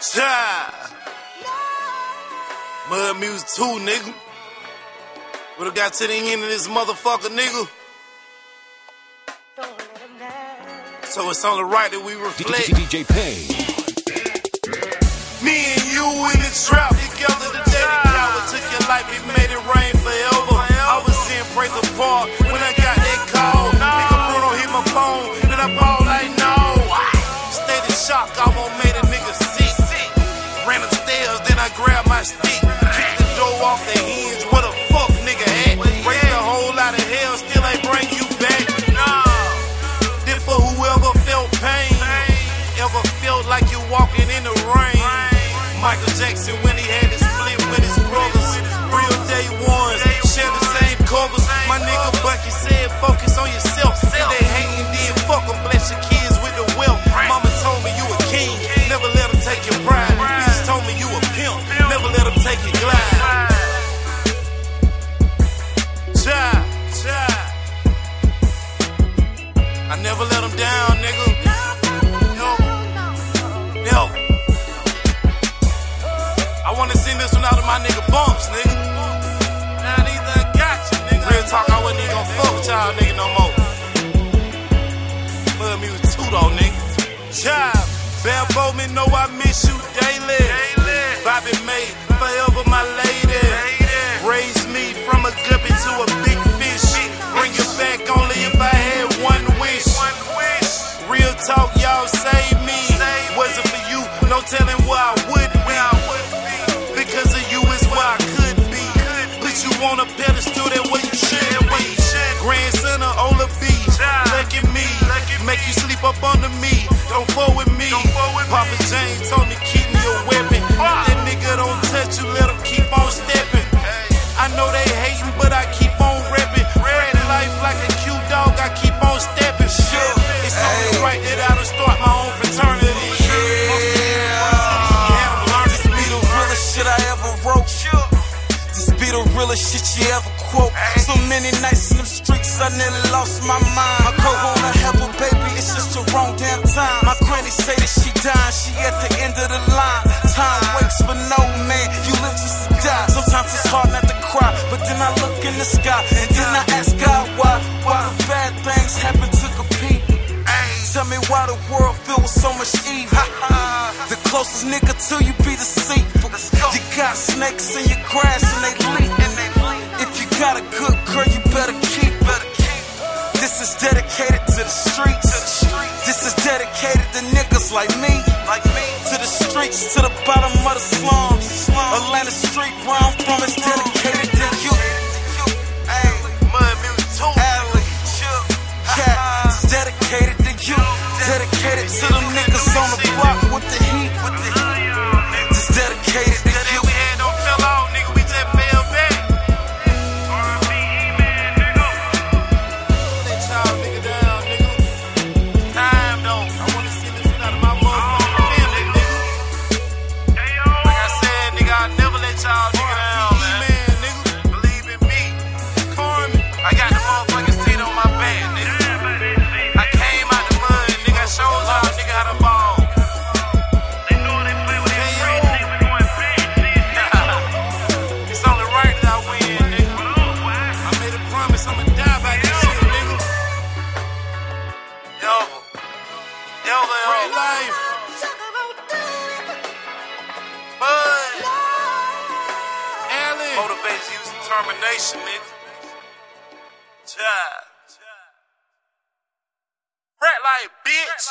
Child. Mud Muzik 2, nigga. Would've got to the end of this motherfucker, nigga. So it's only right that we reflect. DJ Payne. Me and you in the trap together today. The took your life, he made it rain forever. I grabbed my stick. kick the door off the hinge, what a fuck nigga at? Raised a whole lot of hell, still ain't bring you back. Nah. Then for whoever felt pain, ever felt like you walking in the rain. Michael Jackson when I never let them down, nigga. Never. Never. I wanna send this one out to my nigga Bumps, nigga. Now these done got you, nigga. Real talk, I wasn't even gonna fuck with y'all, nigga, no more. Mud Muzik too, though, nigga. Child, Bell Bowman know I miss you daily. Bobby May, forever my lady. Telling why I wouldn't be. Because of you is why I couldn't be. Put you on a pedestal that way you should be. Grandson of Ola B. Lucky me. Make you sleep up under me. Don't fuck with me. Papa James told me keep me a weapon. If that nigga don't touch you, let him keep on stepping. I know they hate hating, but I keep the shit you ever quote. So many nights in them streets, I nearly lost my mind. My co want to help her, baby, it's just the wrong damn time. My granny say that she dying, she at the end of the line. Time waits for no man, you live just to die. Sometimes it's hard not to cry, but then I look in the sky and then I ask God why, why the bad things happen to the people. Tell me why the world filled with so much evil. The closest nigga to you be deceitful. You got snakes in your grass and they leak. Got a good girl, you better keep it. This is dedicated to the streets. This is dedicated to niggas like me. To the streets, to the bottom of the slums. Atlanta street where I'm from is dedicated to you. Alley. Yeah, it's dedicated to you. Dedicated to them niggas on the block life. Bud. Allen. Motivates use determination, nigga. Child. Rat like bitch.